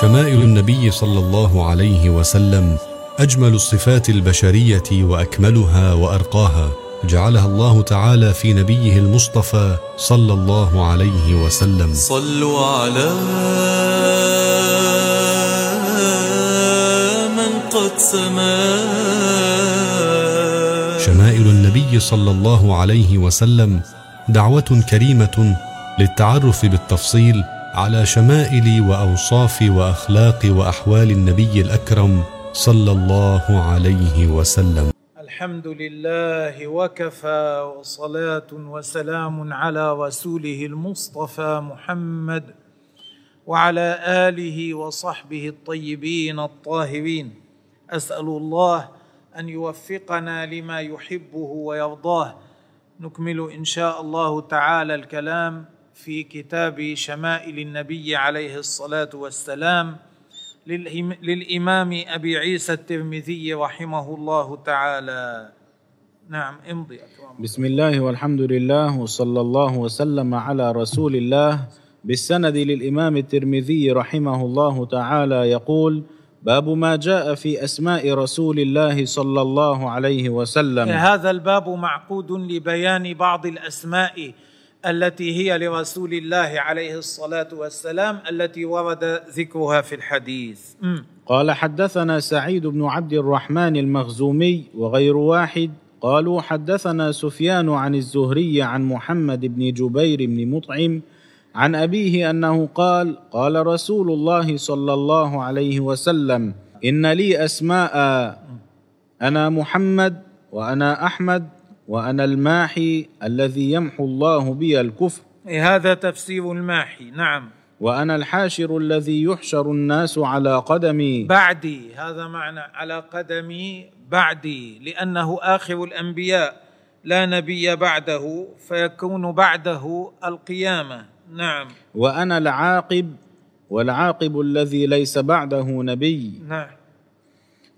شمائل النبي صلى الله عليه وسلم أجمل الصفات البشرية وأكملها وأرقاها جعلها الله تعالى في نبيه المصطفى صلى الله عليه وسلم. صلوا على من قد سما. شمائل النبي صلى الله عليه وسلم دعوة كريمة للتعرف بالتفصيل على شمائل وأوصاف وأخلاق وأحوال النبي الأكرم صلى الله عليه وسلم. الحمد لله وكفى وصلاة وسلام على رسوله المصطفى محمد وعلى آله وصحبه الطيبين الطاهرين. أسأل الله أن يوفقنا لما يحبه ويرضاه. نكمل إن شاء الله تعالى الكلام. في كتاب شمائل النبي عليه الصلاة والسلام للإمام أبي عيسى الترمذي رحمه الله تعالى. نعم امضي. بسم الله والحمد لله وصلى الله وسلم على رسول الله بالسند للإمام الترمذي رحمه الله تعالى. يقول باب ما جاء في أسماء رسول الله صلى الله عليه وسلم. هذا الباب معقود لبيان بعض الأسماء التي هي لرسول الله عليه الصلاة والسلام التي ورد ذكرها في الحديث. قال حدثنا سعيد بن عبد الرحمن المخزومي وغير واحد. قالوا حدثنا سفيان عن الزهري عن محمد بن جبير بن مطعم عن أبيه أنه قال قال رسول الله صلى الله عليه وسلم إن لي أسماء أنا محمد وأنا أحمد. وأنا الماحي الذي يمحو الله بي الكفر. هذا تفسير الماحي. نعم. وأنا الحاشر الذي يحشر الناس على قدمي. بعدي. هذا معنى على قدمي بعدي لأنه آخر الأنبياء. لا نبي بعده فيكون بعده القيامة. نعم. وأنا العاقب والعاقب الذي ليس بعده نبي. نعم.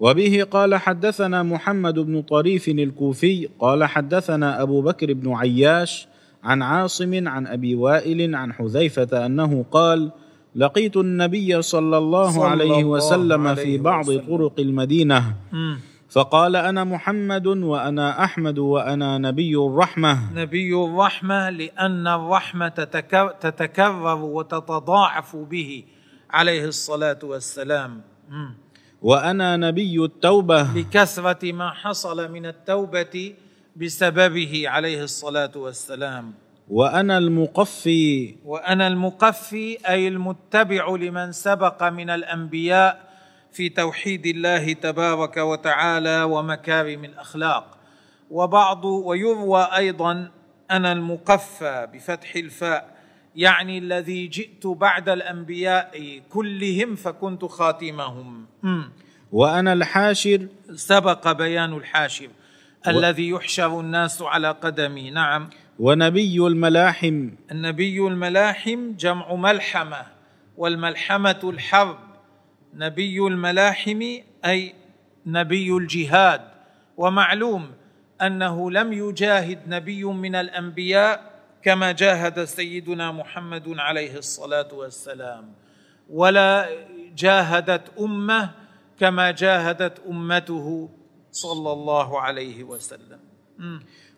وبه قال حدثنا محمد بن طريف الكوفي قال حدثنا أبو بكر بن عياش عن عاصم عن أبي وائل عن حذيفة أنه قال لقيت النبي صلى الله صلى عليه الله وسلم عليه في بعض وسلم. طرق المدينة مم. فقال أنا محمد وأنا أحمد وأنا نبي الرحمة نبي الرحمة لأن الرحمة تتكر- تتكرر وتتضاعف به عليه الصلاة والسلام مم. وأنا نبي التوبة. لكثره ما حصل من التوبة بسببه عليه الصلاة والسلام. وأنا المقفي. وأنا المقفي أي المتبع لمن سبق من الأنبياء في توحيد الله تبارك وتعالى ومكارم الأخلاق. وبعض ويروى أيضا أنا المقفى بفتح الفاء. يعني الذي جئت بعد الأنبياء كلهم فكنت خاتمهم. وأنا الحاشر. سبق بيان الحاشر. الذي يحشر الناس على قدمي. نعم. ونبي الملاحم. النبي الملاحم جمع ملحمة والملحمة الحرب. نبي الملاحم أي نبي الجهاد. ومعلوم أنه لم يجاهد نبي من الأنبياء كما جاهد سيدنا محمد عليه الصلاة والسلام. ولا جاهدت أمة كما جاهدت أمته صلى الله عليه وسلم.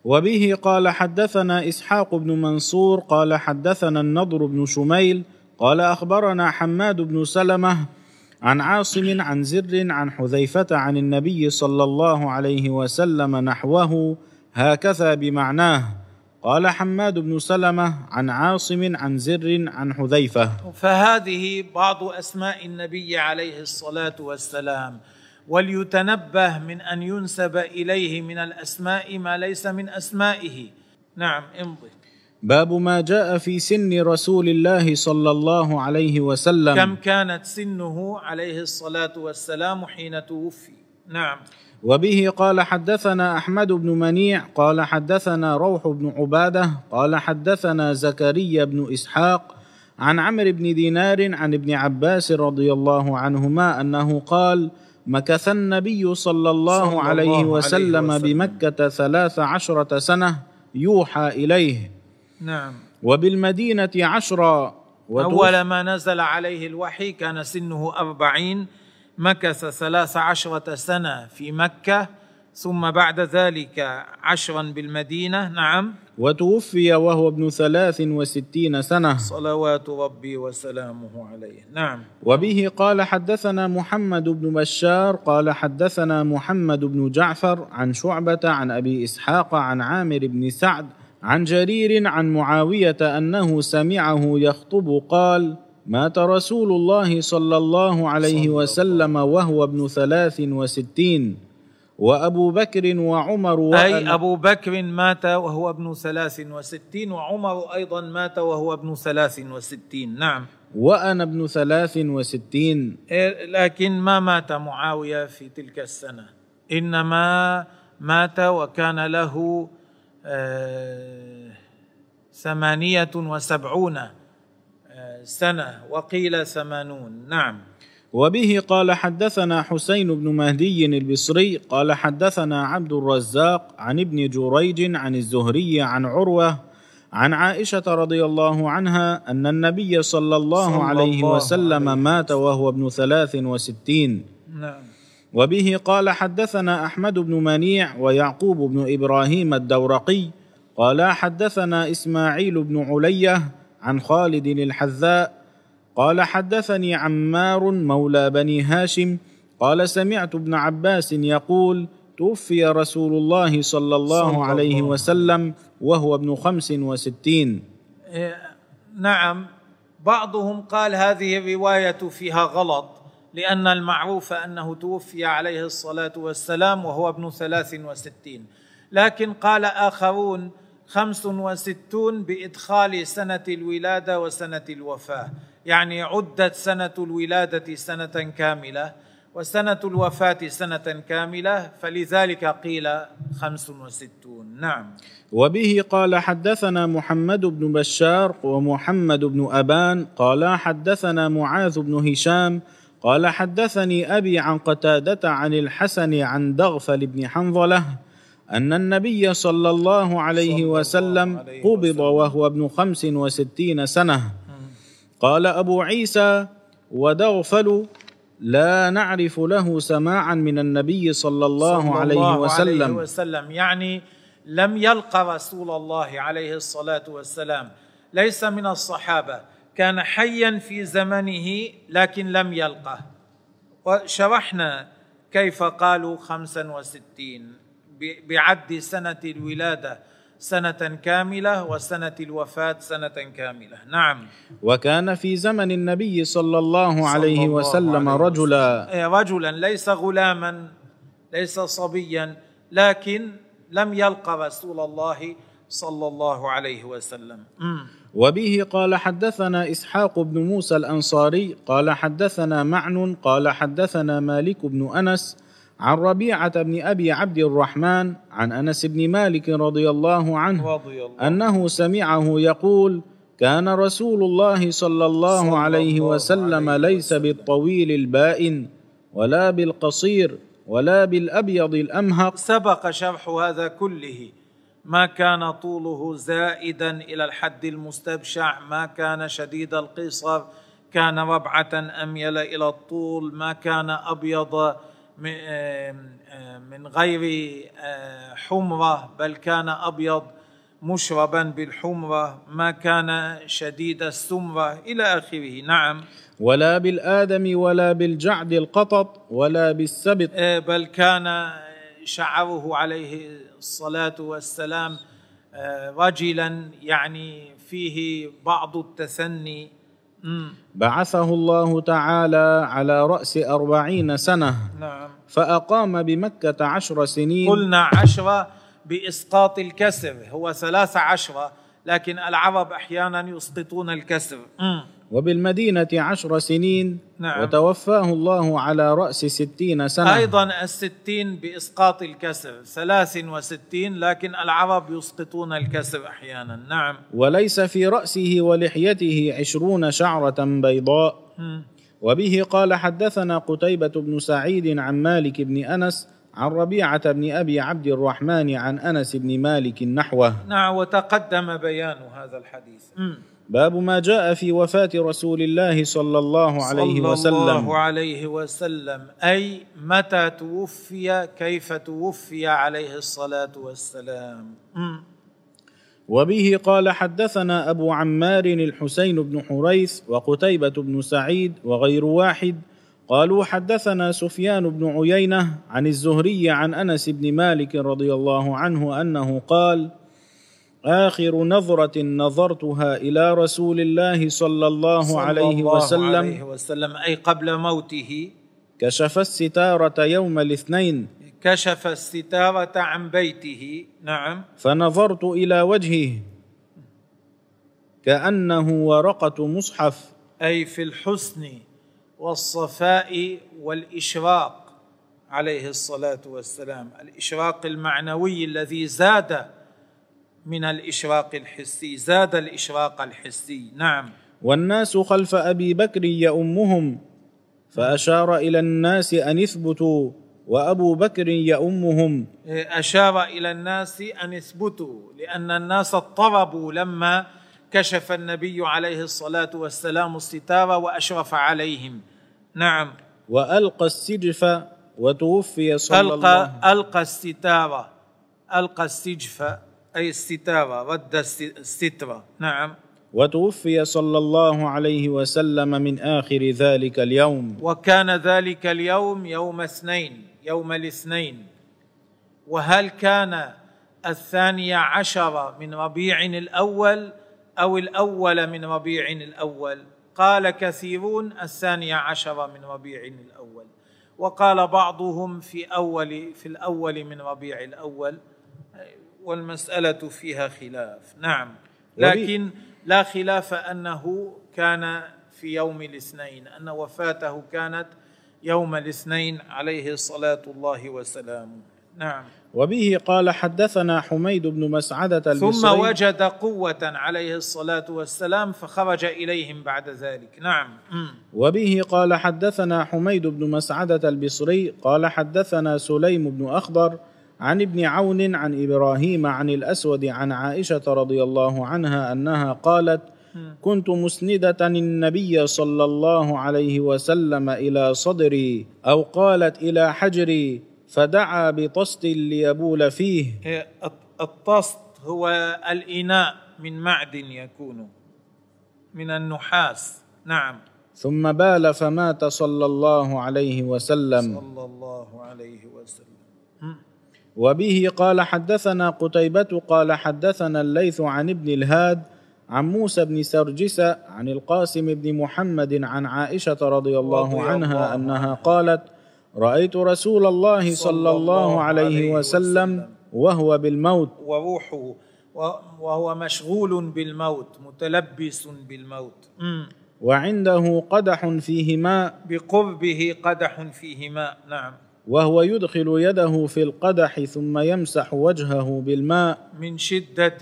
وبه قال حدثنا إسحاق بن منصور قال حدثنا النضر بن شميل قال أخبرنا حماد بن سلمة عن عاصم عن زر عن حذيفة عن النبي صلى الله عليه وسلم نحوه هكذا بمعناه. قال حماد بن سلمة عن عاصم عن زر عن حذيفة. فهذه بعض أسماء النبي عليه الصلاة والسلام وليتنبه من أن ينسب إليه من الأسماء ما ليس من أسمائه. نعم امضي. باب ما جاء في سن رسول الله صلى الله عليه وسلم. كم كانت سنه عليه الصلاة والسلام حين توفي؟ نعم. وبه قال حدثنا أحمد بن منيع قال حدثنا روح بن عبادة قال حدثنا زكريا بن إسحاق عن عمرو بن دينار عن ابن عباس رضي الله عنهما أنه قال مكث النبي صلى الله, صلى الله عليه عليه وسلم وسلم. بمكة ثلاث عشرة سنة يوحى إليه نعم وبالمدينة عشرا أول ما نزل عليه الوحي كان سنه أربعين مكث ثلاث عشرة سنة في مكة ثم بعد ذلك عشرا بالمدينة. نعم. وتوفي وهو ابن ثلاث وستين سنة. صلوات ربي وسلامه عليه. نعم. وبه قال حدثنا محمد بن بشار قال حدثنا محمد بن جعفر عن شعبة عن أبي إسحاق عن عامر بن سعد عن جرير عن معاوية أنه سمعه يخطب قال مات رسول الله صلى الله عليه وسلم وهو ابن ثلاث وستين وأبو بكر وعمر أي وأنا- أبو بكر مات وهو ابن ثلاث وستين وعمر أيضا مات وهو ابن ثلاث وستين. نعم. وأنا ابن ثلاث وستين. إيه، لكن ما مات معاوية في تلك السنة؟ إنما مات وكان له آه، ثمانية وسبعون. سنة وقيل ثمانون. نعم. وبه قال حدثنا حسين بن مهدي البصري قال حدثنا عبد الرزاق عن ابن جريج عن الزهري عن عروة عن عائشة رضي الله عنها أن النبي صلى الله صلى عليه الله وسلم عليه مات وهو ابن ثلاث وستين. نعم. وبه قال حدثنا أحمد بن منيع ويعقوب بن إبراهيم الدورقي قال حدثنا إسماعيل بن علية عن خالد الحذاء قال حدثني عمار مولى بني هاشم قال سمعت ابن عباس يقول توفي رسول الله صلى الله صلى عليه الله وسلم. وهو ابن خمس وستين. إيه، نعم بعضهم قال هذه الرواية فيها غلط لأن المعروف أنه توفي عليه الصلاة والسلام وهو ابن ثلاث وستين. لكن قال آخرون خمس وستون بإدخال سنة الولادة وسنة الوفاة. يعني عدت سنة الولادة سنة كاملة وسنة الوفاة سنة كاملة فلذلك قيل خمس وستون. نعم. وبه قال حدثنا محمد بن بشار ومحمد بن أبان قال حدثنا معاذ بن هشام قال حدثني أبي عن قتادة عن الحسن عن دغفل بن حنظلة أن النبي صلى الله عليه وسلم قبض. وهو ابن خمس وستين سنة. قال أبو عيسى ودغفل لا نعرف له سماعا من النبي صلى الله, صلى عليه الله وسلم عليه وسلم. يعني لم يلقى رسول الله عليه الصلاة والسلام. ليس من الصحابة. كان حيا في زمنه لكن لم يلقه وشرحنا كيف قالوا خمسا وستين. بعد سنة الولادة سنة كاملة وسنة الوفاة سنة كاملة. نعم. وكان في زمن النبي صلى الله عليه صلى الله وسلم عليه رجلا إيه، رجلا ليس غلاما ليس صبيا لكن لم يلقى رسول الله صلى الله عليه وسلم. وبه قال حدثنا إسحاق بن موسى الأنصاري قال حدثنا معن قال حدثنا مالك بن أنس عن ربيعة بن أبي عبد الرحمن عن أنس بن مالك رضي الله عنه رضي الله أنه سمعه يقول كان رسول الله صلى الله صلى عليه الله وسلم عليه ليس وسلم. بالطويل البائن ولا بالقصير ولا بالأبيض الأمهق. سبق شرح هذا كله. ما كان طوله زائدا إلى الحد المستبشع ما كان شديد القصر كان ربعة أميل إلى الطول ما كان آم من غير آه، حمرة بل كان أبيض مشربا بالحمرة ما كان شديد السمرة إلى آخره. نعم. ولا بالآدم ولا بالجعد القطط ولا بالسبط. آه، بل كان شعره عليه الصلاة والسلام آه، رجلا يعني فيه بعض التثني. بعثه الله تعالى على رأس أربعين سنة. نعم. فأقام بمكة عشر سنين. قلنا عشرة بإسقاط الكسر هو ثلاث عشرة لكن العرب أحيانا يسقطون الكسر مم. وبالمدينة عشر سنين نعم. وتوفاه الله على رأس ستين سنة أيضا الستين بإسقاط الكسر ثلاث وستين لكن العرب يسقطون الكسر أحيانا نعم وليس في رأسه ولحيته عشرون شعرة بيضاء مم. وبه قال حدثنا قتيبة بن سعيد عن مالك بن أنس عن ربيعة بن أبي عبد الرحمن عن أنس بن مالك نحوه. نعم وتقدم بيان هذا الحديث. مم. باب ما جاء في وفاة رسول الله صلى الله عليه صلى وسلم. الله عليه وسلم. أي متى توفي كيف توفي عليه الصلاة والسلام. مم. وبه قال حدثنا أبو عمار الحسين بن حريث وقتيبة بن سعيد وغير واحد قالوا حدثنا سفيان بن عيينة عن الزهري عن أنس بن مالك رضي الله عنه أنه قال آخر نظرة نظرتها إلى رسول الله صلى الله صلى عليه الله وسلم عليه وسلم أي قبل موته. كشف الستارة يوم الاثنين. كشف الستارة عن بيته. نعم. فنظرت إلى وجهه. كأنه ورقة مصحف. أي في الحسن. والصفاء والإشراق عليه الصلاة والسلام. الإشراق المعنوي الذي زاد من الإشراق الحسي زاد الإشراق الحسي. نعم. والناس خلف أبي بكر يؤمهم فأشار إلى الناس أن اثبتوا وأبو بكر يؤمهم أشار إلى الناس أن اثبتوا لأن الناس اضطربوا لما كشف النبي عليه الصلاة والسلام الستاره وأشرف عليهم. نعم. وألقى السجف وتوفي صلى الله القى ألقى الستارة. ألقى السجف أي الستارة رد الس- الستره نعم. وتوفي صلى الله عليه وسلم من آخر ذلك اليوم. وكان ذلك اليوم يوم اثنين يوم الاثنين. وهل كان الثاني عشر من ربيع الأول أو الأول من ربيع الأول؟ قال كثيرون الثاني عشر من ربيع الأول. وقال بعضهم في أول في الأول من ربيع الأول والمسألة فيها خلاف. نعم. لكن لا خلاف أنه كان في يوم الاثنين أن وفاته كانت يوم الاثنين عليه الصلاه الله وسلامه. نعم. وبه قال حدثنا حميد بن مسعدة ثم البصري. وجد قوة عليه الصلاة والسلام فخرج إليهم بعد ذلك. نعم. وبه قال حدثنا حميد بن مسعدة البصري. قال حدثنا سليم بن أخضر عن ابن عون عن إبراهيم عن الأسود عن عائشة رضي الله عنها أنها قالت كنت مسندة النبي صلى الله عليه وسلم إلى صدري أو قالت إلى حجري فدعا بطست ليبول فيه. الطست هو الإناء من معدن يكون من النحاس. نعم. ثم بال فمات صلى الله عليه وسلم. صلى الله عليه وسلم. وبه قال حدثنا قتيبة قال حدثنا الليث عن ابن الهاد عن موسى بن سرجس عن القاسم بن محمد عن عائشة رضي الله رضي عنها الله أنها. قالت رأيت رسول الله صلى الله عليه وسلم وهو بالموت. وروحه وهو مشغول بالموت متلبس بالموت. وعنده قدح فيه ماء بقربه قدح فيه ماء نعم. وهو يدخل يده في القدح ثم يمسح وجهه بالماء. من شدة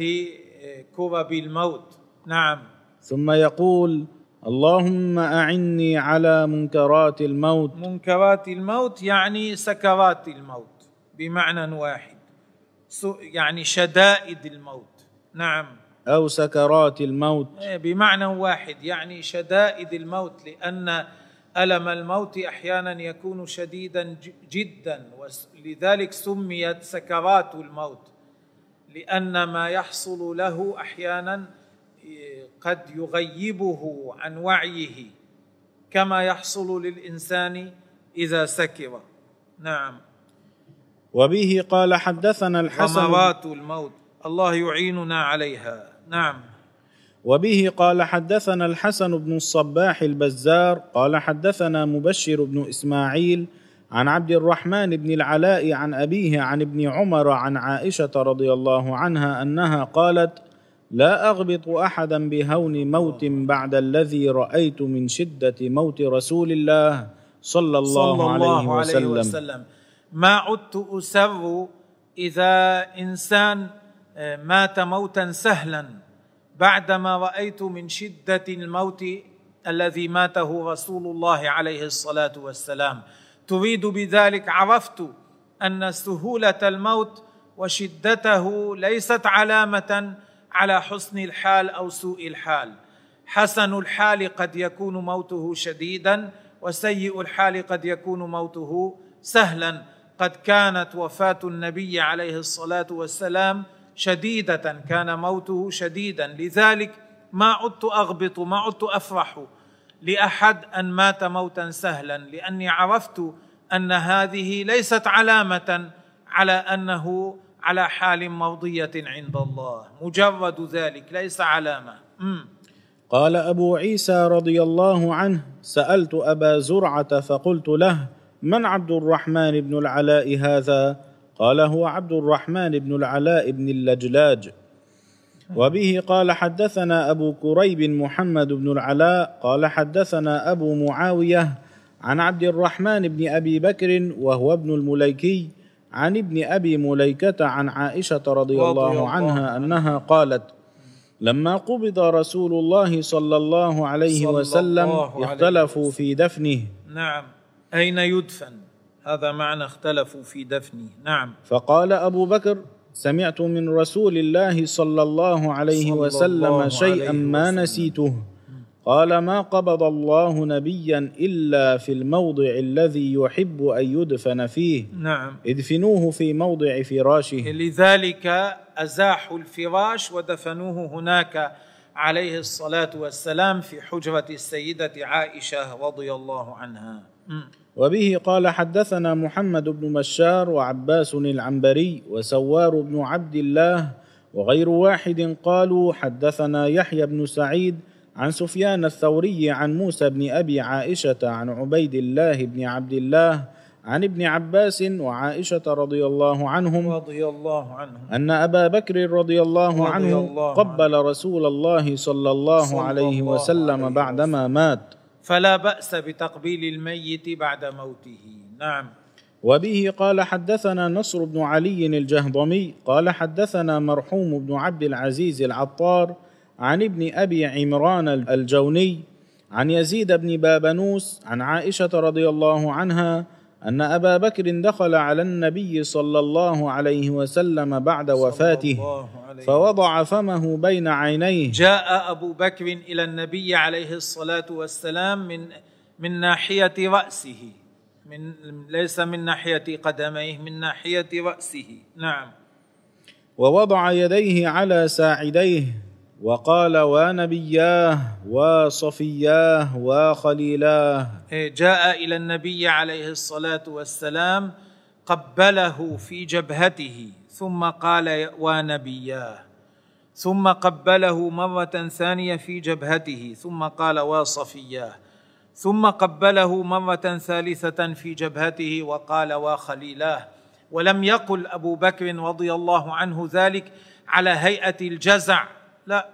آه، كرب الموت. نعم. ثم يقول اللهم أعني على منكرات الموت. منكرات الموت يعني سكرات الموت بمعنى واحد. يعني شدائد الموت. نعم. أو سكرات الموت. إيه، بمعنى واحد يعني شدائد الموت لأن ألم الموت أحيانا يكون شديدا جدا ولذلك سميت سكرات الموت. لأن ما يحصل له أحيانا قد يغيبه عن وعيه كما يحصل للإنسان إذا سكر. نعم. وبه قال حدثنا الحسن غمرات الموت. الله يعيننا عليها. نعم. وبه قال حدثنا الحسن بن الصباح البزار قال حدثنا مبشر بن إسماعيل عن عبد الرحمن بن العلاء عن أبيه عن ابن عمر عن عائشة رضي الله عنها أنها قالت لا أغبط أحدا بهون موت بعد الذي رأيت من شدة موت رسول الله صلى الله, صلى عليه, الله عليه وسلم, وسلم. ما عدت أسر إذا إنسان آه، مات موتا سهلا بعدما رأيت من شدة الموت الذي ماته رسول الله عليه الصلاة والسلام. تريد بذلك عرفت أن سهولة الموت وشدته ليست علامة على حسن الحال أو سوء الحال. حسن الحال قد يكون موته شديدا وسيء الحال قد يكون موته سهلا. قد كانت وفاة النبي عليه الصلاة والسلام شديدة كان موته شديدا. لذلك ما عدت أغبط ما عدت أفرح لأحد أن مات موتا سهلا لأني عرفت أن هذه ليست علامة على أنه على حال مرضيه عند الله. مجرد ذلك ليس علامة. م. قال أبو عيسى رضي الله عنه سألت أبا زرعة فقلت له من عبد الرحمن بن العلاء هذا؟ قال هو عبد الرحمن بن العلاء بن اللجلاج. وبه قال حدثنا أبو كريب محمد بن العلاء. قال حدثنا أبو معاوية عن عبد الرحمن بن أبي بكر وهو ابن المليكي عن ابن أبي مليكة عن عائشة رضي الله عنها أنها قالت لما قبض رسول الله صلى الله عليه صلى وسلم الله عليه اختلفوا في دفنه. نعم. أين يدفن؟ هذا معنى اختلفوا في دفنه. نعم. فقال أبو بكر سمعت من رسول الله صلى الله عليه صلى وسلم الله شيئا عليه ما وسلم. نسيته. قال ما قبض الله نبيا إلا في الموضع الذي يحب أن يدفن فيه. نعم. ادفنوه في موضع فراشه. لذلك أزاحوا الفراش ودفنوه هناك عليه الصلاة والسلام في حجرة السيدة عائشة رضي الله عنها. م. وبه قال حدثنا محمد بن بشار وعباس العنبري وسوار بن عبد الله وغير واحد قالوا حدثنا يحيى بن سعيد عن سفيان الثوري عن موسى بن أبي عائشة عن عبيد الله بن عبد الله عن ابن عباس وعائشة رضي الله عنهم رضي الله عنهم. أن أبا بكر رضي الله رضي عنه الله قبل رسول الله صلى الله صلى عليه الله وسلم عليه بعدما مات. فلا بأس بتقبيل الميت بعد موته. نعم. وبه قال حدثنا نصر بن علي الجهضمي قال حدثنا مرحوم بن عبد العزيز العطار عن ابن أبي عمران الجوني عن يزيد بن بابنوس عن عائشة رضي الله عنها أن أبا بكر دخل على النبي صلى الله عليه وسلم بعد وفاته فوضع فمه بين عينيه. جاء أبو بكر إلى النبي عليه الصلاة والسلام من من ناحية رأسه من ليس من ناحية قدميه من ناحية رأسه. نعم. ووضع يديه على ساعديه. وقال ونبياه وصفياه وخليلاه إيه، جاء إلى النبي عليه الصلاة والسلام قبله في جبهته ثم قال ونبياه ثم قبله مرة ثانية في جبهته ثم قال وصفياه ثم قبله مرة ثالثة في جبهته وقال وخليلاه ولم يقل أبو بكر رضي الله عنه ذلك على هيئة الجزع. لا.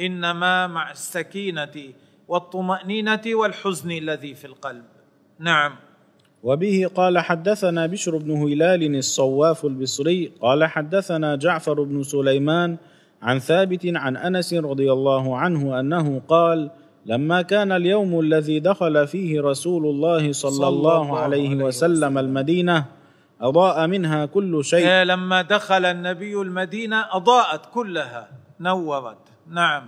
إنما مع السكينة والطمأنينة والحزن الذي في القلب. نعم. وبه قال حدثنا بشر بن هلال الصواف البصري قال حدثنا جعفر بن سليمان عن ثابت عن أنس رضي الله عنه أنه قال لما كان اليوم الذي دخل فيه رسول الله صلى, صلى الله, الله عليه عليه وسلم, وسلم. المدينة أضاء منها كل شيء. إيه، لما دخل النبي المدينة أضاءت كلها. نورت نعم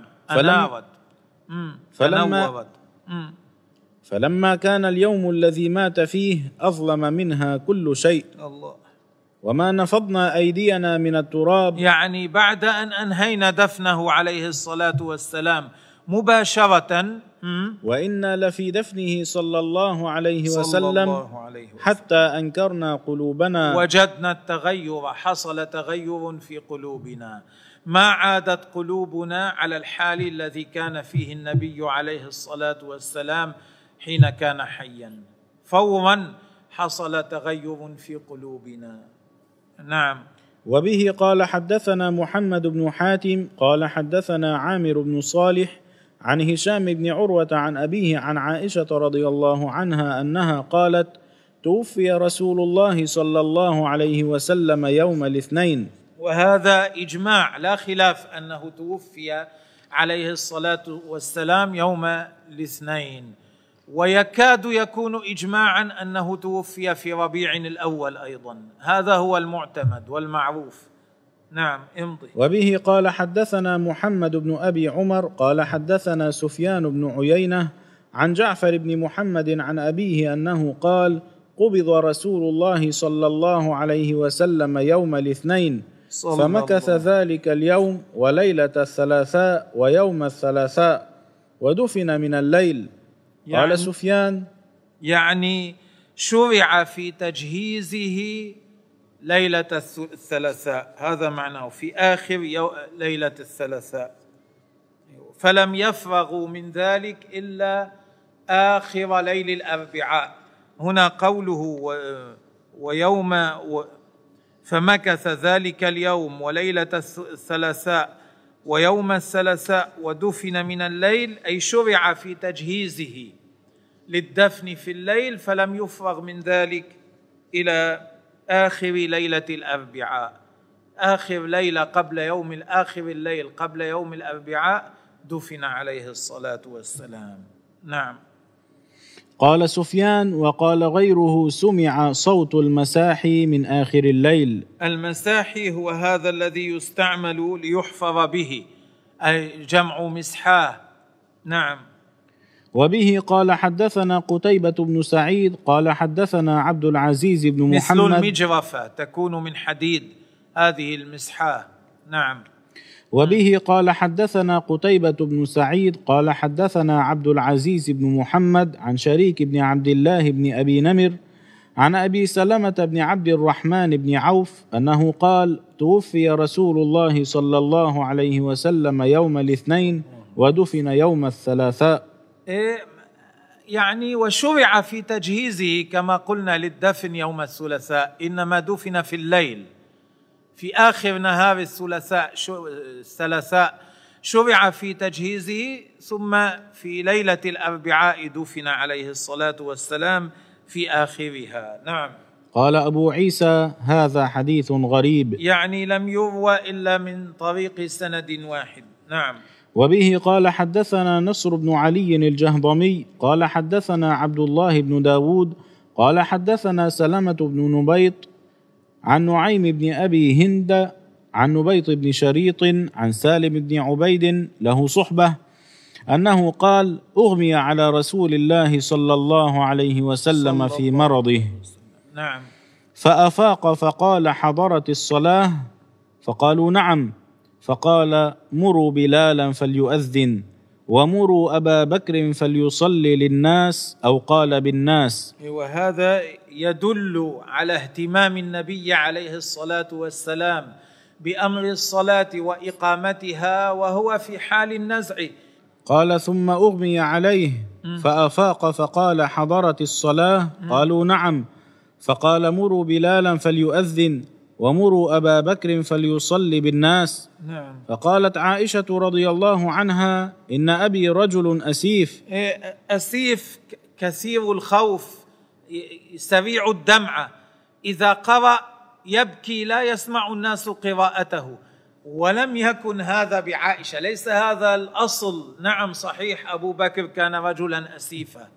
مم، فلما- تنورت مم، فلما كان اليوم الذي مات فيه أظلم منها كل شيء. الله. وما نفضنا أيدينا من التراب. يعني بعد أن أنهينا دفنه عليه الصلاة والسلام مباشرة مم، وإنا لفي دفنه صلى الله عليه صلى وسلم الله عليه وسلم. حتى أنكرنا قلوبنا. وجدنا التغير حصل تغير في قلوبنا. ما عادت قلوبنا على الحال الذي كان فيه النبي عليه الصلاة والسلام حين كان حيا. فورا حصل تغير في قلوبنا. نعم. وبه قال حدثنا محمد بن حاتم قال حدثنا عامر بن صالح عن هشام بن عروة عن أبيه عن عائشة رضي الله عنها أنها قالت توفي رسول الله صلى الله عليه وسلم يوم الاثنين. وهذا إجماع لا خلاف أنه توفي عليه الصلاة والسلام يوم الاثنين. ويكاد يكون اجماعا أنه توفي في ربيع الأول أيضا. هذا هو المعتمد والمعروف. نعم امضي. وبه قال حدثنا محمد بن أبي عمر قال حدثنا سفيان بن عيينة عن جعفر بن محمد عن أبيه أنه قال قبض رسول الله صلى الله عليه وسلم يوم الاثنين. صلى فمكث الله. ذلك اليوم وليلة الثلاثاء ويوم الثلاثاء ودفن من الليل. يعني- قال سفيان يعني شرع في تجهيزه ليلة الث- الثلاثاء. هذا معناه في آخر يو... ليلة الثلاثاء. فلم يفرغوا من ذلك إلا آخر ليل الأربعاء. هنا قوله و... ويوم و... فمكث ذلك اليوم وليلة الث- الثلاثاء ويوم الثلاثاء ودفن من الليل أي شرع في تجهيزه للدفن في الليل فلم يفرغ من ذلك إلى آخر ليلة الأربعاء. آخر ليلة قبل يوم الآخر الليل قبل يوم الأربعاء دفن عليه الصلاة والسلام. نعم. قال سفيان وقال غيره سمع صوت المساحي من آخر الليل. المساحي هو هذا الذي يستعمل ليحفر به أي جمع مسحاه. نعم. وبه قال حدثنا قتيبة بن سعيد قال حدثنا عبد العزيز بن مثل محمد. المجرفة تكون من حديد هذه المسحاة. نعم. وبه قال حدثنا قتيبة بن سعيد قال حدثنا عبد العزيز بن محمد عن شريك بن عبد الله بن أبي نمر عن أبي سلمة بن عبد الرحمن بن عوف أنه قال توفي رسول الله صلى الله عليه وسلم يوم الاثنين ودفن يوم الثلاثاء. إيه، يعني وشرع في تجهيزه كما قلنا للدفن يوم الثلاثاء إنما دفن في الليل. في آخر نهار الثلاثاء شو- الثلاثاء شرع في تجهيزه ثم في ليلة الأربعاء دفن عليه الصلاة والسلام في آخرها. نعم. قال أبو عيسى هذا حديث غريب. يعني لم يروى إلا من طريق سند واحد. نعم. وبه قال حدثنا نصر بن علي الجهضمي قال حدثنا عبد الله بن داود قال حدثنا سلمة بن نبيط عن نعيم بن أبي هند عن نبيط بن شريط عن سالم بن عبيد له صحبة أنه قال أغمي على رسول الله صلى الله عليه وسلم في مرضه. نعم. فأفاق فقال حضرت الصلاة؟ فقالوا نعم. فقال مروا بلالا فليؤذن. ومروا أبا بكر فليصلي للناس أو قال بالناس. وهذا يدل على اهتمام النبي عليه الصلاة والسلام بأمر الصلاة وإقامتها وهو في حال النزع. قال ثم أغمي عليه فأفاق فقال حضرت الصلاة؟ قالوا نعم. فقال مروا بلالا فليؤذن. ومروا أبا بكر فليصلي بالناس. نعم. فقالت عائشة رضي الله عنها إن أبي رجل أسيف. إيه، أسيف كثير الخوف سريع الدمعه إذا قرأ يبكي لا يسمع الناس قراءته. ولم يكن هذا بعائشة. ليس هذا الأصل. نعم صحيح أبو بكر كان رجلا اسيفا.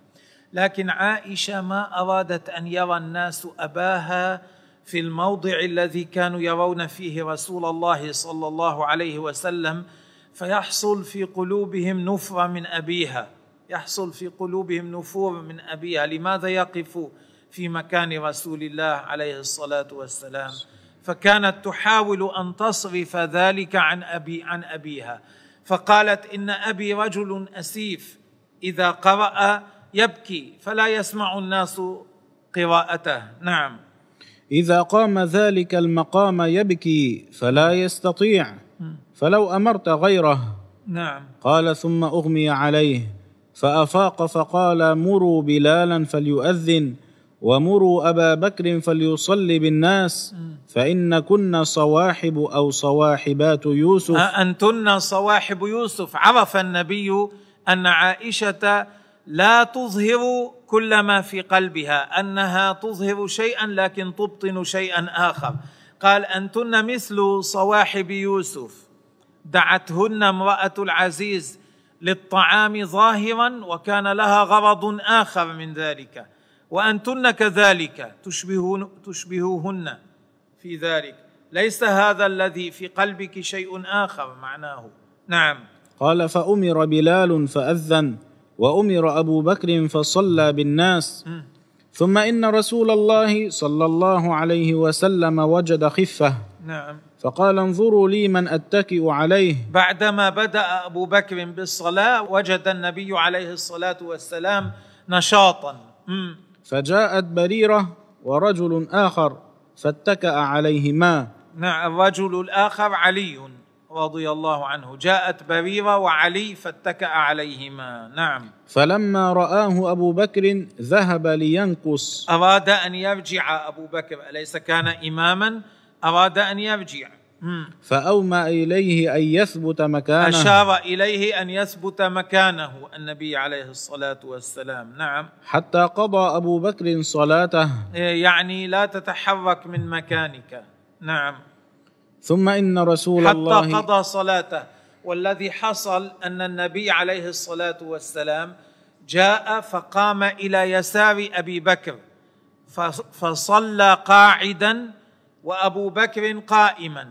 لكن عائشة ما أرادت أن يرى الناس أباها في الموضع الذي كانوا يرون فيه رسول الله صلى الله عليه وسلم فيحصل في قلوبهم نفره من أبيها. يحصل في قلوبهم نفور من أبيها. لماذا يقف في مكان رسول الله عليه الصلاة والسلام؟ فكانت تحاول أن تصرف ذلك عن أبي عن أبيها. فقالت إن أبي رجل أسيف إذا قرأ يبكي فلا يسمع الناس قراءته. نعم. إذا قام ذلك المقام يبكي فلا يستطيع. فلو أمرت غيره. نعم. قال ثم أغمي عليه. فأفاق فقال مروا بلالا فليؤذن ومروا أبا بكر فليصلي بالناس. فإن كن صواحب أو صواحبات يوسف. أنتن صواحب يوسف. عرف النبي أن عائشة لا تظهر كل ما في قلبها أنها تظهر شيئا لكن تبطن شيئا آخر. قال أنتن مثل صواحب يوسف. دعتهن امرأة العزيز للطعام ظاهرا وكان لها غرض آخر من ذلك. وأنتن كذلك تشبهون تشبهوهن في ذلك. ليس هذا الذي في قلبك شيء آخر معناه. نعم. قال فأمر بلال فأذن. وأمر أبو بكر فصلى بالناس. ثم إن رسول الله صلى الله عليه وسلم وجد خفة. نعم. فقال انظروا لي من أتكئ عليه. بعدما بدأ أبو بكر بالصلاة وجد النبي عليه الصلاة والسلام نشاطا. مم. فجاءت بريرة ورجل آخر فاتكأ عليهما. نعم الرجل الآخر علي. رضي الله عنه. جاءت بريرة وعلي فاتكأ عليهما. نعم. فلما رآه أبو بكر ذهب لينكص أراد أن يرجع أبو بكر أليس كان إماما؟ أراد أن يرجع. مم. فاومى إليه أن يثبت مكانه. أشار إليه أن يثبت مكانه النبي عليه الصلاة والسلام. نعم. حتى قضى أبو بكر صلاته. إيه، يعني لا تتحرك من مكانك. نعم. ثم إن رسول حتى الله قضى صلاته. والذي حصل أن النبي عليه الصلاة والسلام جاء فقام إلى يسار أبي بكر فص- فصلى قاعدا وأبو بكر قائما.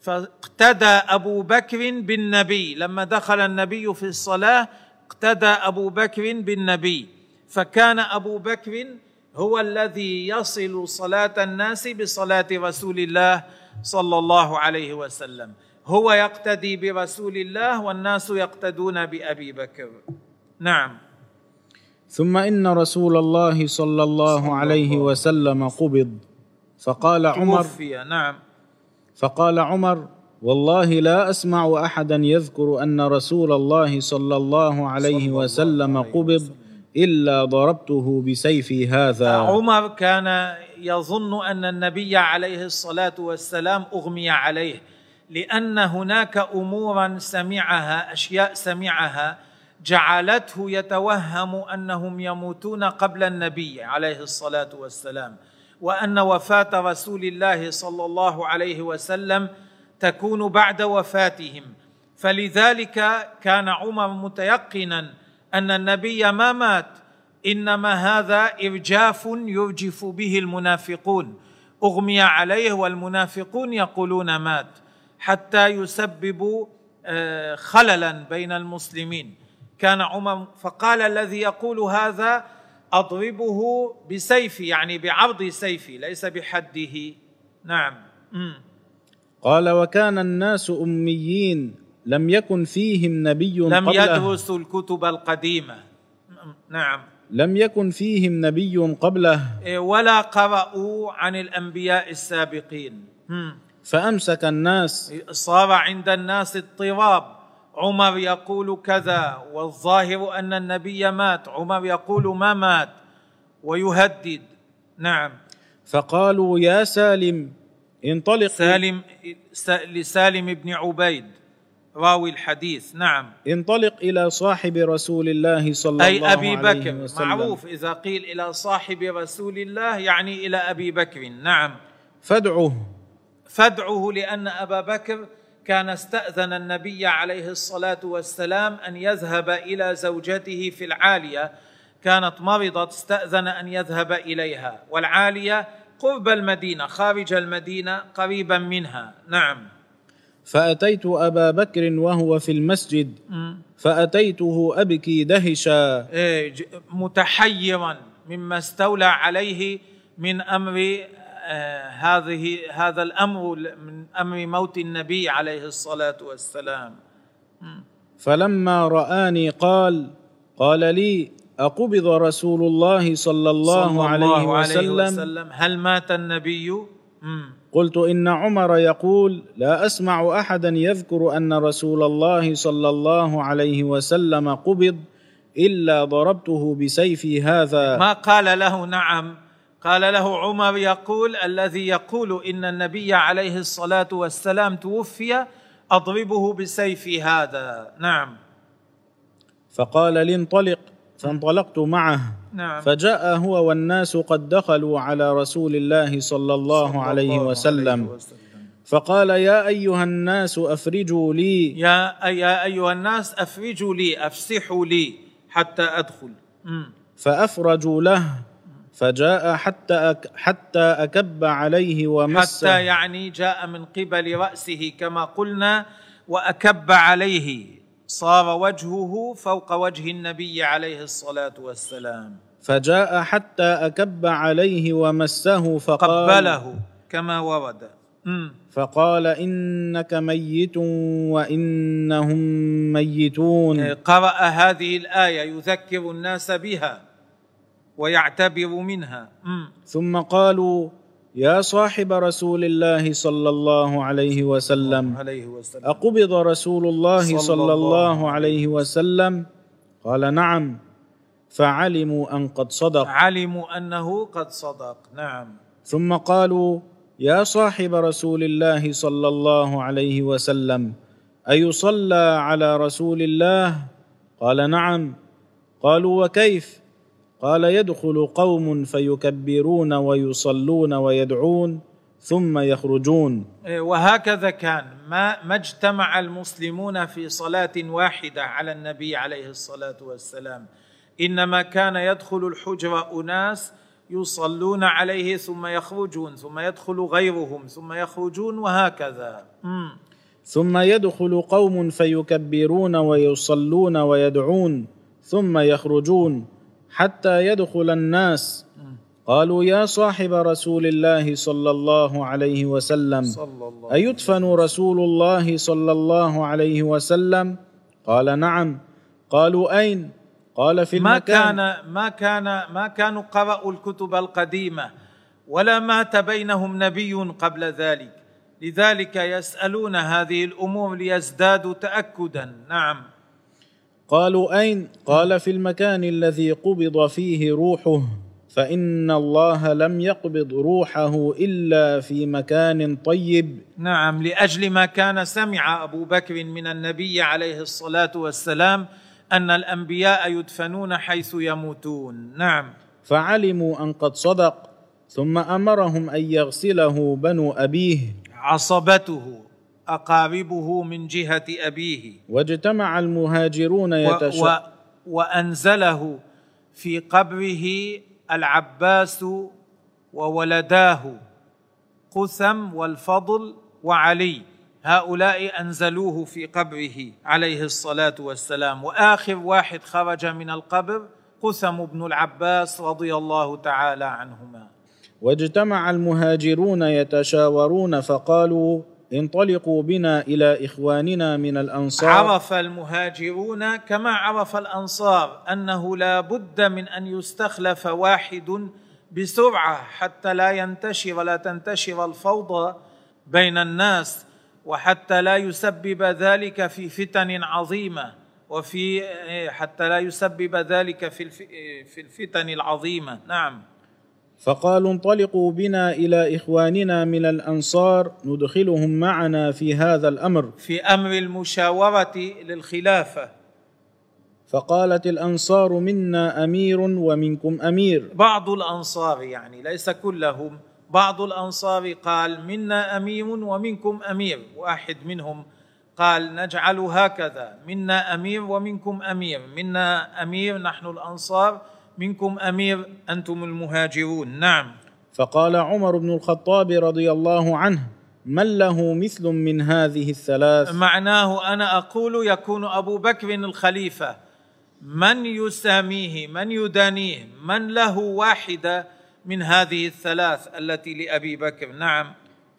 فاقتدى أبو بكر بالنبي. لما دخل النبي في الصلاة اقتدى أبو بكر بالنبي. فكان أبو بكر هو الذي يصل صلاة الناس بصلاة رسول الله صلى الله عليه وسلم. هو يقتدي برسول الله والناس يقتدون بأبي بكر. نعم. ثم إن رسول الله صلى الله عليه وسلم قبض. فقال عمر نعم. فقال عمر والله لا أسمع أحدا يذكر أن رسول الله صلى الله عليه وسلم قبض إلا ضربته بسيفي هذا. عمر كان يظن أن النبي عليه الصلاة والسلام أغمي عليه لأن هناك أمورا سمعها أشياء سمعها جعلته يتوهم أنهم يموتون قبل النبي عليه الصلاة والسلام وأن وفاة رسول الله صلى الله عليه وسلم تكون بعد وفاتهم. فلذلك كان عمر متيقنا أن النبي ما مات إنما هذا إرجاف يرجف به المنافقون. أغمي عليه والمنافقون يقولون مات حتى يسببوا آه، خللا بين المسلمين. كان عمر فقال الذي يقول هذا أضربه بسيفي يعني بعرض سيفي ليس بحده. نعم. قال وكان الناس أميين لم يكن فيهم نبي لم يدرسوا الكتب القديمة. نعم. لم يكن فيهم نبي قبله. إيه، ولا قرأوا عن الأنبياء السابقين. هم. فأمسك الناس. صار عند الناس اضطراب. عمر يقول كذا والظاهر أن النبي مات. عمر يقول ما مات ويهدد. نعم. فقالوا يا سالم انطلق. سالم س- لسالم بن عبيد. راوي الحديث. نعم. انطلق إلى صاحب رسول الله صلى أي الله أبي عليه بكر. وسلم. معروف إذا قيل إلى صاحب رسول الله يعني إلى أبي بكر. نعم. فادعه فادعه لأن أبا بكر كان استأذن النبي عليه الصلاة والسلام أن يذهب إلى زوجته في العالية. كانت مرضت استأذن أن يذهب إليها. والعالية قرب المدينة خارج المدينة قريبا منها. نعم. فأتيت أبا بكر وهو في المسجد. فأتيته أبكي دهشا. إيه، متحيرا مما استولى عليه من أمر آه، هذه هذا الأمر من أمر موت النبي عليه الصلاة والسلام. فلما رآني قال قال لي أقبض رسول الله صلى الله, صلى عليه, الله وسلم, عليه وسلم هل مات النبي. قلت إن عمر يقول لا أسمع أحدا يذكر أن رسول الله صلى الله عليه وسلم قبض إلا ضربته بسيفي هذا. ما قال له؟ نعم. قال له عمر يقول الذي يقول إن النبي عليه الصلاة والسلام توفي أضربه بسيفي هذا. نعم. فقال لي انطلق فانطلقت معه. نعم. فجاء هو والناس قد دخلوا على رسول الله صلى الله عليه الله وسلم. عليه وسلم. فقال يا أيها الناس أفرجوا لي. يا يا أيها الناس أفرجوا لي أفسحوا لي حتى أدخل. مم. فأفرجوا له. فجاء حتى أك حتى أكب عليه ومس حتى يعني جاء من قبل رأسه كما قلنا وأكب عليه. صار وجهه فوق وجه النبي عليه الصلاة والسلام فجاء حتى أكب عليه ومسه فقال قبله كما ورد. فقال إنك ميت وإنهم ميتون قرأ هذه الآية يذكر الناس بها ويعتبر منها. ثم قالوا يا صاحب رسول الله صلى الله عليه وسلم. أقبض رسول الله صلى الله عليه وسلم. قال نعم فعلموا أن قد صدق. علموا أنه قد صدق. نعم. ثم قالوا يا صاحب رسول الله صلى الله عليه وسلم أيصلى على رسول الله؟ قال نعم. قالوا وكيف؟ قال يدخل قوم فيكبرون ويصلون ويدعون ثم يخرجون. إيه، وهكذا كان. ما ما اجتمع المسلمون في صلاة واحدة على النبي عليه الصلاة والسلام. إنما كان يدخل الحجرة أناس يصلون عليه ثم يخرجون ثم يدخل غيرهم ثم يخرجون وهكذا. مم. ثم يدخل قوم فيكبرون ويصلون ويدعون ثم يخرجون. حتى يدخل الناس. قالوا يا صاحب رسول الله صلى الله عليه وسلم الله أيدفن رسول الله صلى الله عليه وسلم؟ قال نعم. قالوا أين؟ قال في ما المكان. كان ما كان ما كانوا قرأوا الكتب القديمة ولا مات بينهم نبي قبل ذلك. لذلك يسألون هذه الأمور ليزدادوا تأكدا. نعم. قالوا أين؟ قال في المكان الذي قبض فيه روحه فإن الله لم يقبض روحه إلا في مكان طيب. نعم لأجل ما كان سمع أبو بكر من النبي عليه الصلاة والسلام أن الأنبياء يدفنون حيث يموتون. نعم. فعلموا أن قد صدق ثم أمرهم أن يغسله بنو أبيه. عصبته. أقاربه من جهة أبيه. واجتمع المهاجرون و يتش... و وأنزله في قبره العباس وولداه قثم والفضل وعلي. هؤلاء أنزلوه في قبره عليه الصلاة والسلام. وآخر واحد خرج من القبر قثم بن العباس رضي الله تعالى عنهما. واجتمع المهاجرون يتشاورون فقالوا انطلقوا بنا إلى إخواننا من الأنصار. عرف المهاجرون كما عرف الأنصار أنه لا بد من أن يستخلف واحد بسرعة حتى لا ينتشر لا تنتشر الفوضى بين الناس وحتى لا يسبب ذلك في فتن عظيمة وفي حتى لا يسبب ذلك في في الفتن العظيمة. نعم. فقالوا انطلقوا بنا إلى إخواننا من الأنصار ندخلهم معنا في هذا الأمر. في أمر المشاورة للخلافة. فقالت الأنصار منا أمير ومنكم أمير. بعض الأنصار يعني ليس كلهم. بعض الأنصار قال منا أمير ومنكم أمير. واحد منهم قال نجعل هكذا. منا أمير ومنكم أمير. منا أمير نحن الأنصار. منكم أمير أنتم المهاجرون. نعم. فقال عمر بن الخطاب رضي الله عنه من له مثل من هذه الثلاث؟ معناه أنا أقول يكون أبو بكر الخليفة. من يساميه من يدانيه من له واحدة من هذه الثلاث التي لأبي بكر؟ نعم.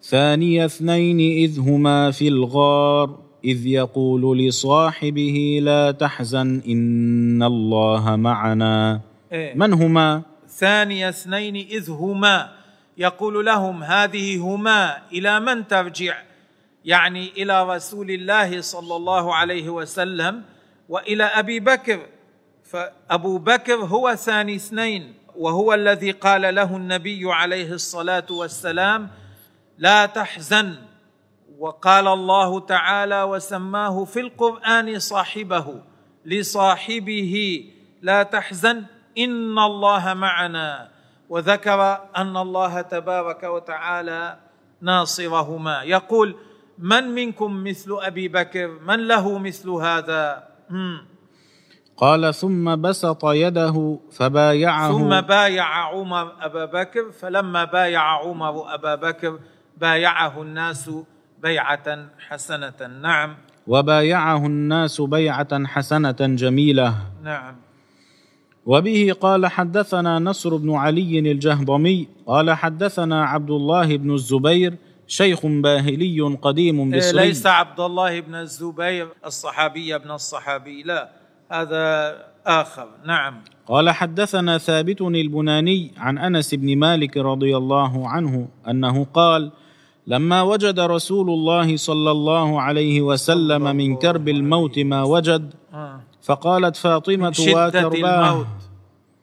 ثاني اثنين إذ هما في الغار إذ يقول لصاحبه لا تحزن إن الله معنا. إيه؟ من هما؟ ثاني اثنين إذ هما. يقول لهم هذه هما إلى من ترجع؟ يعني إلى رسول الله صلى الله عليه وسلم وإلى أبي بكر. فأبو بكر هو ثاني اثنين وهو الذي قال له النبي عليه الصلاة والسلام لا تحزن وقال الله تعالى وسماه في القرآن صاحبه لصاحبه لا تحزن ان الله معنا وذكر ان الله تبارك وتعالى ناصرهما. يقول من منكم مثل أبي بكر؟ من له مثل هذا؟ قال ثم بسط يده فبايعه. ثم بايع عمر أبا بكر فلما بايع عمر أبا بكر بايعه الناس بيعة حسنة. نعم. وبايعه الناس بيعة حسنة جميلة. نعم. وبه قال حدثنا نصر بن علي الجهضمي قال حدثنا عبد الله بن الزبير شيخ باهلي قديم إيه، بصري ليس عبد الله بن الزبير الصحابي ابن الصحابي لا هذا آخر. نعم. قال حدثنا ثابت البناني عن أنس بن مالك رضي الله عنه أنه قال لما وجد رسول الله صلى الله عليه وسلم من كرب الموت ما وجد آه. فقالت شدة واكرباه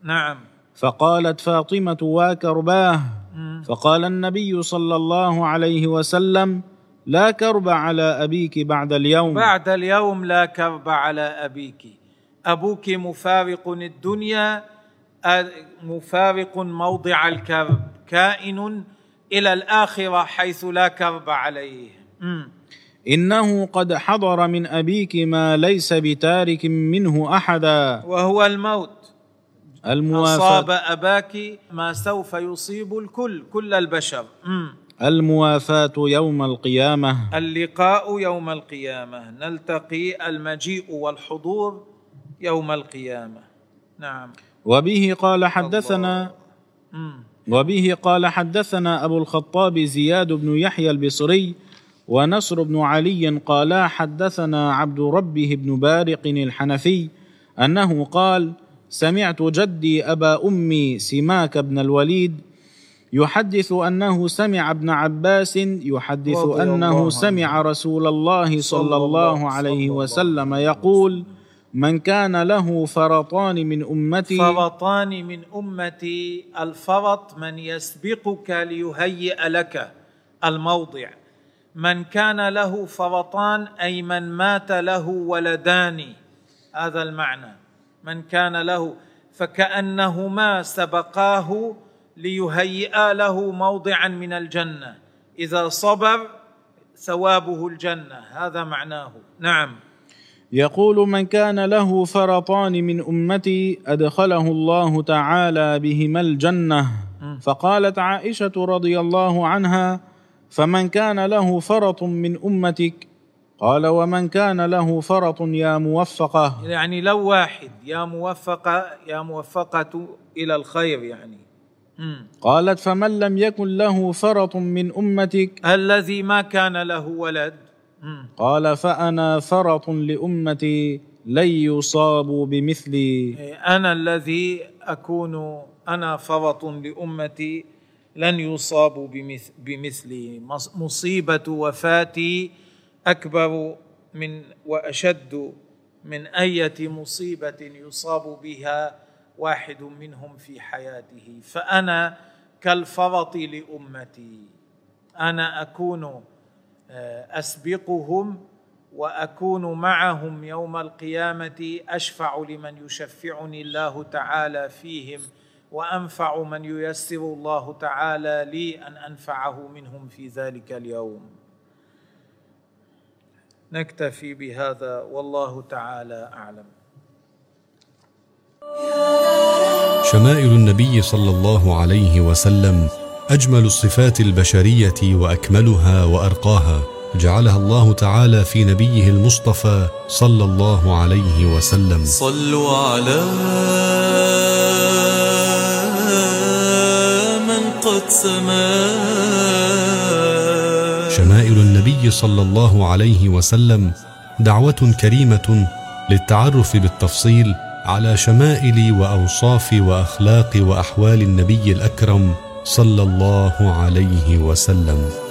نعم. فقالت فاطمة واكرباه فقال النبي صلى الله عليه وسلم لا كرب على أبيك بعد اليوم. بعد اليوم لا كرب على أبيك. أبوك مفارق الدنيا مفارق موضع الكرب. كائن إلى الآخرة حيث لا كرب عليه. إنه قد حضر من أبيك ما ليس بتارك منه أحدا. وهو الموت. الموافاة. أصاب أباك ما سوف يصيب الكل كل البشر. مم. الموافاة يوم القيامة. اللقاء يوم القيامة. نلتقي المجيء والحضور يوم القيامة. نعم. وبه قال حدثنا. وبه قال حدثنا أبو الخطاب زياد بن يحيى البصري ونصر بن علي قالا حدثنا عبد ربه بن بارق الحنفي أنه قال سمعت جدي أبا أمي سماك بن الوليد يحدث أنه سمع ابن عباس يحدث أنه. سمع رسول الله صلى الله عليه وسلم يقول من كان له فرطان من امتي فرطان من أمتي الفرط من يسبقك ليهيئ لك الموضع من كان له فرطان أي من مات له ولدان. هذا المعنى. من كان له فكأنهما سبقاه ليهيئا له موضعا من الجنة. إذا صبر ثوابه الجنة. هذا معناه. نعم. يقول من كان له فرطان من أمتي أدخله الله تعالى بهما الجنة. فقالت عائشة رضي الله عنها فمن كان له فرط من أمتك؟ قال ومن كان له فرط يا موفقة. يعني لو واحد يا موفقة يا موفقة إلى الخير يعني. قالت فمن لم يكن له فرط من أمتك؟ الذي ما كان له ولد. قال فأنا فرط لأمتي لن يصابوا بمثلي. أنا الذي أكون أنا فرط لأمتي لن يصابوا بمث- بمثلي. مص- مصيبة وفاتي أكبر من وأشد من أية مصيبة يصاب بها واحد منهم في حياته. فأنا كالفرط لأمتي. أنا أكون آه، أسبقهم وأكون معهم يوم القيامة أشفع لمن يشفعني الله تعالى فيهم وأنفع من ييسر الله تعالى لي أن أنفعه منهم في ذلك اليوم. نكتفي بهذا والله تعالى أعلم. شمائل النبي صلى الله عليه وسلم أجمل الصفات البشرية وأكملها وأرقاها جعلها الله تعالى في نبيه المصطفى صلى الله عليه وسلم. صلوا على من قد سما شمائل النبي صلى الله عليه وسلم دعوة كريمة للتعرف بالتفصيل على شمائل وأوصاف وأخلاق وأحوال النبي الأكرم صلى الله عليه وسلم.